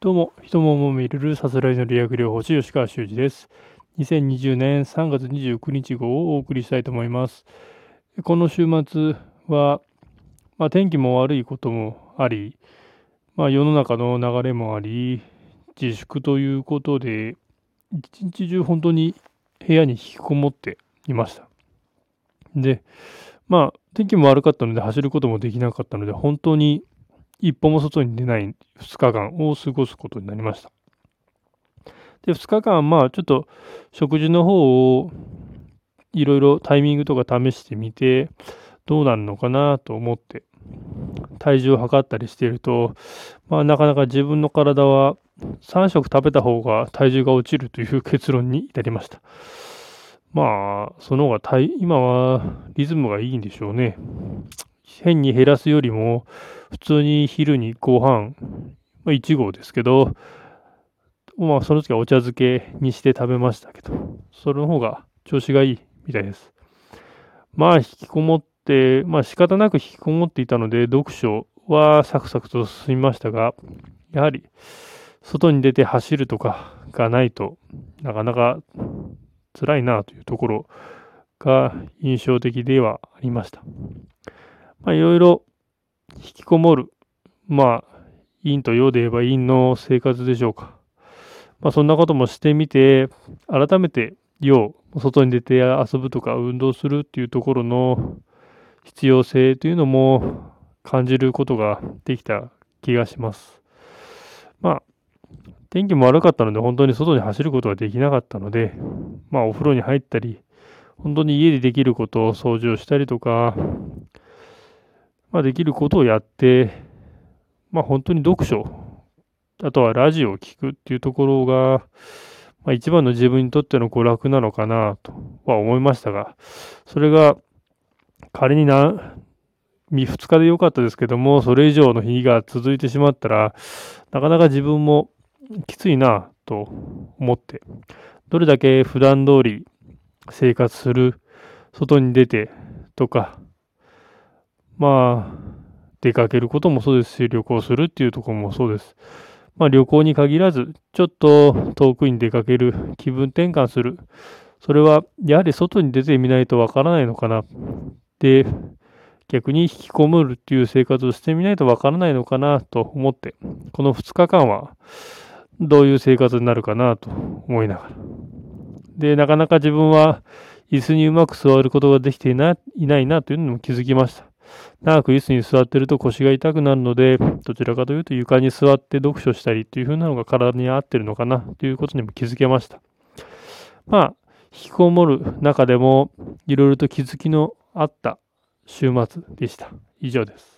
どうも、人ももめるるさすらいの理学療法士吉川修司です。2020年3月29日号をお送りしたいと思います。この週末は、まあ、天気も悪いこともあり、まあ、世の中の流れもあり、自粛ということで、一日中本当に部屋に引きこもっていました。で、まあ、天気も悪かったので走ることもできなかったので、本当に一歩も外に出ない2日間を過ごすことになりました。で、2日間、まあ、ちょっと食事の方をいろいろタイミングとか試してみて、どうなるのかなと思って、体重を測ったりしていると、まあ、なかなか自分の体は3食食べた方が体重が落ちるという結論に至りました。まあ、その方が今はリズムがいいんでしょうね。変に減らすよりも、普通に昼にご飯、まあ、1合ですけど、まあ、その時はお茶漬けにして食べましたけど、それの方が調子がいいみたいです。まあ、引きこもって、まあ、仕方なく引きこもっていたので、読書はサクサクと進みましたが、やはり、外に出て走るとかがないとなかなか辛いなというところが印象的ではありました。まあ、いろいろ引きこもる、まあ、陰と陽で言えば陰の生活でしょうか。まあ、そんなこともしてみて、改めて陽、外に出て遊ぶとか運動するっていうところの必要性というのも感じることができた気がします。まあ、天気も悪かったので本当に外に走ることができなかったので、まあお風呂に入ったり、本当に家でできることを掃除をしたりとか、まあ、できることをやって、まあ、本当に読書、あとはラジオを聴くっていうところが、まあ、一番の自分にとっての娯楽なのかなとは思いましたが、それが仮にな、2日で良かったですけども、それ以上の日が続いてしまったら、なかなか自分もきついなと思って、どれだけ普段通り生活する、外に出てとか、まあ、出かけることもそうですし、旅行するっていうところもそうです。まあ、旅行に限らず、ちょっと遠くに出かける、気分転換する。それは、やはり外に出てみないとわからないのかな。で、逆に引きこもるっていう生活をしてみないとわからないのかなと思って、この2日間はどういう生活になるかなと思いながら。で、なかなか自分は椅子にうまく座ることができていないないなというのも気づきました。長く椅子に座ってると腰が痛くなるので、どちらかというと床に座って読書したりという風なのが体に合ってるのかなということにも気づけました。まあ、引きこもる中でもいろいろと気づきのあった週末でした。以上です。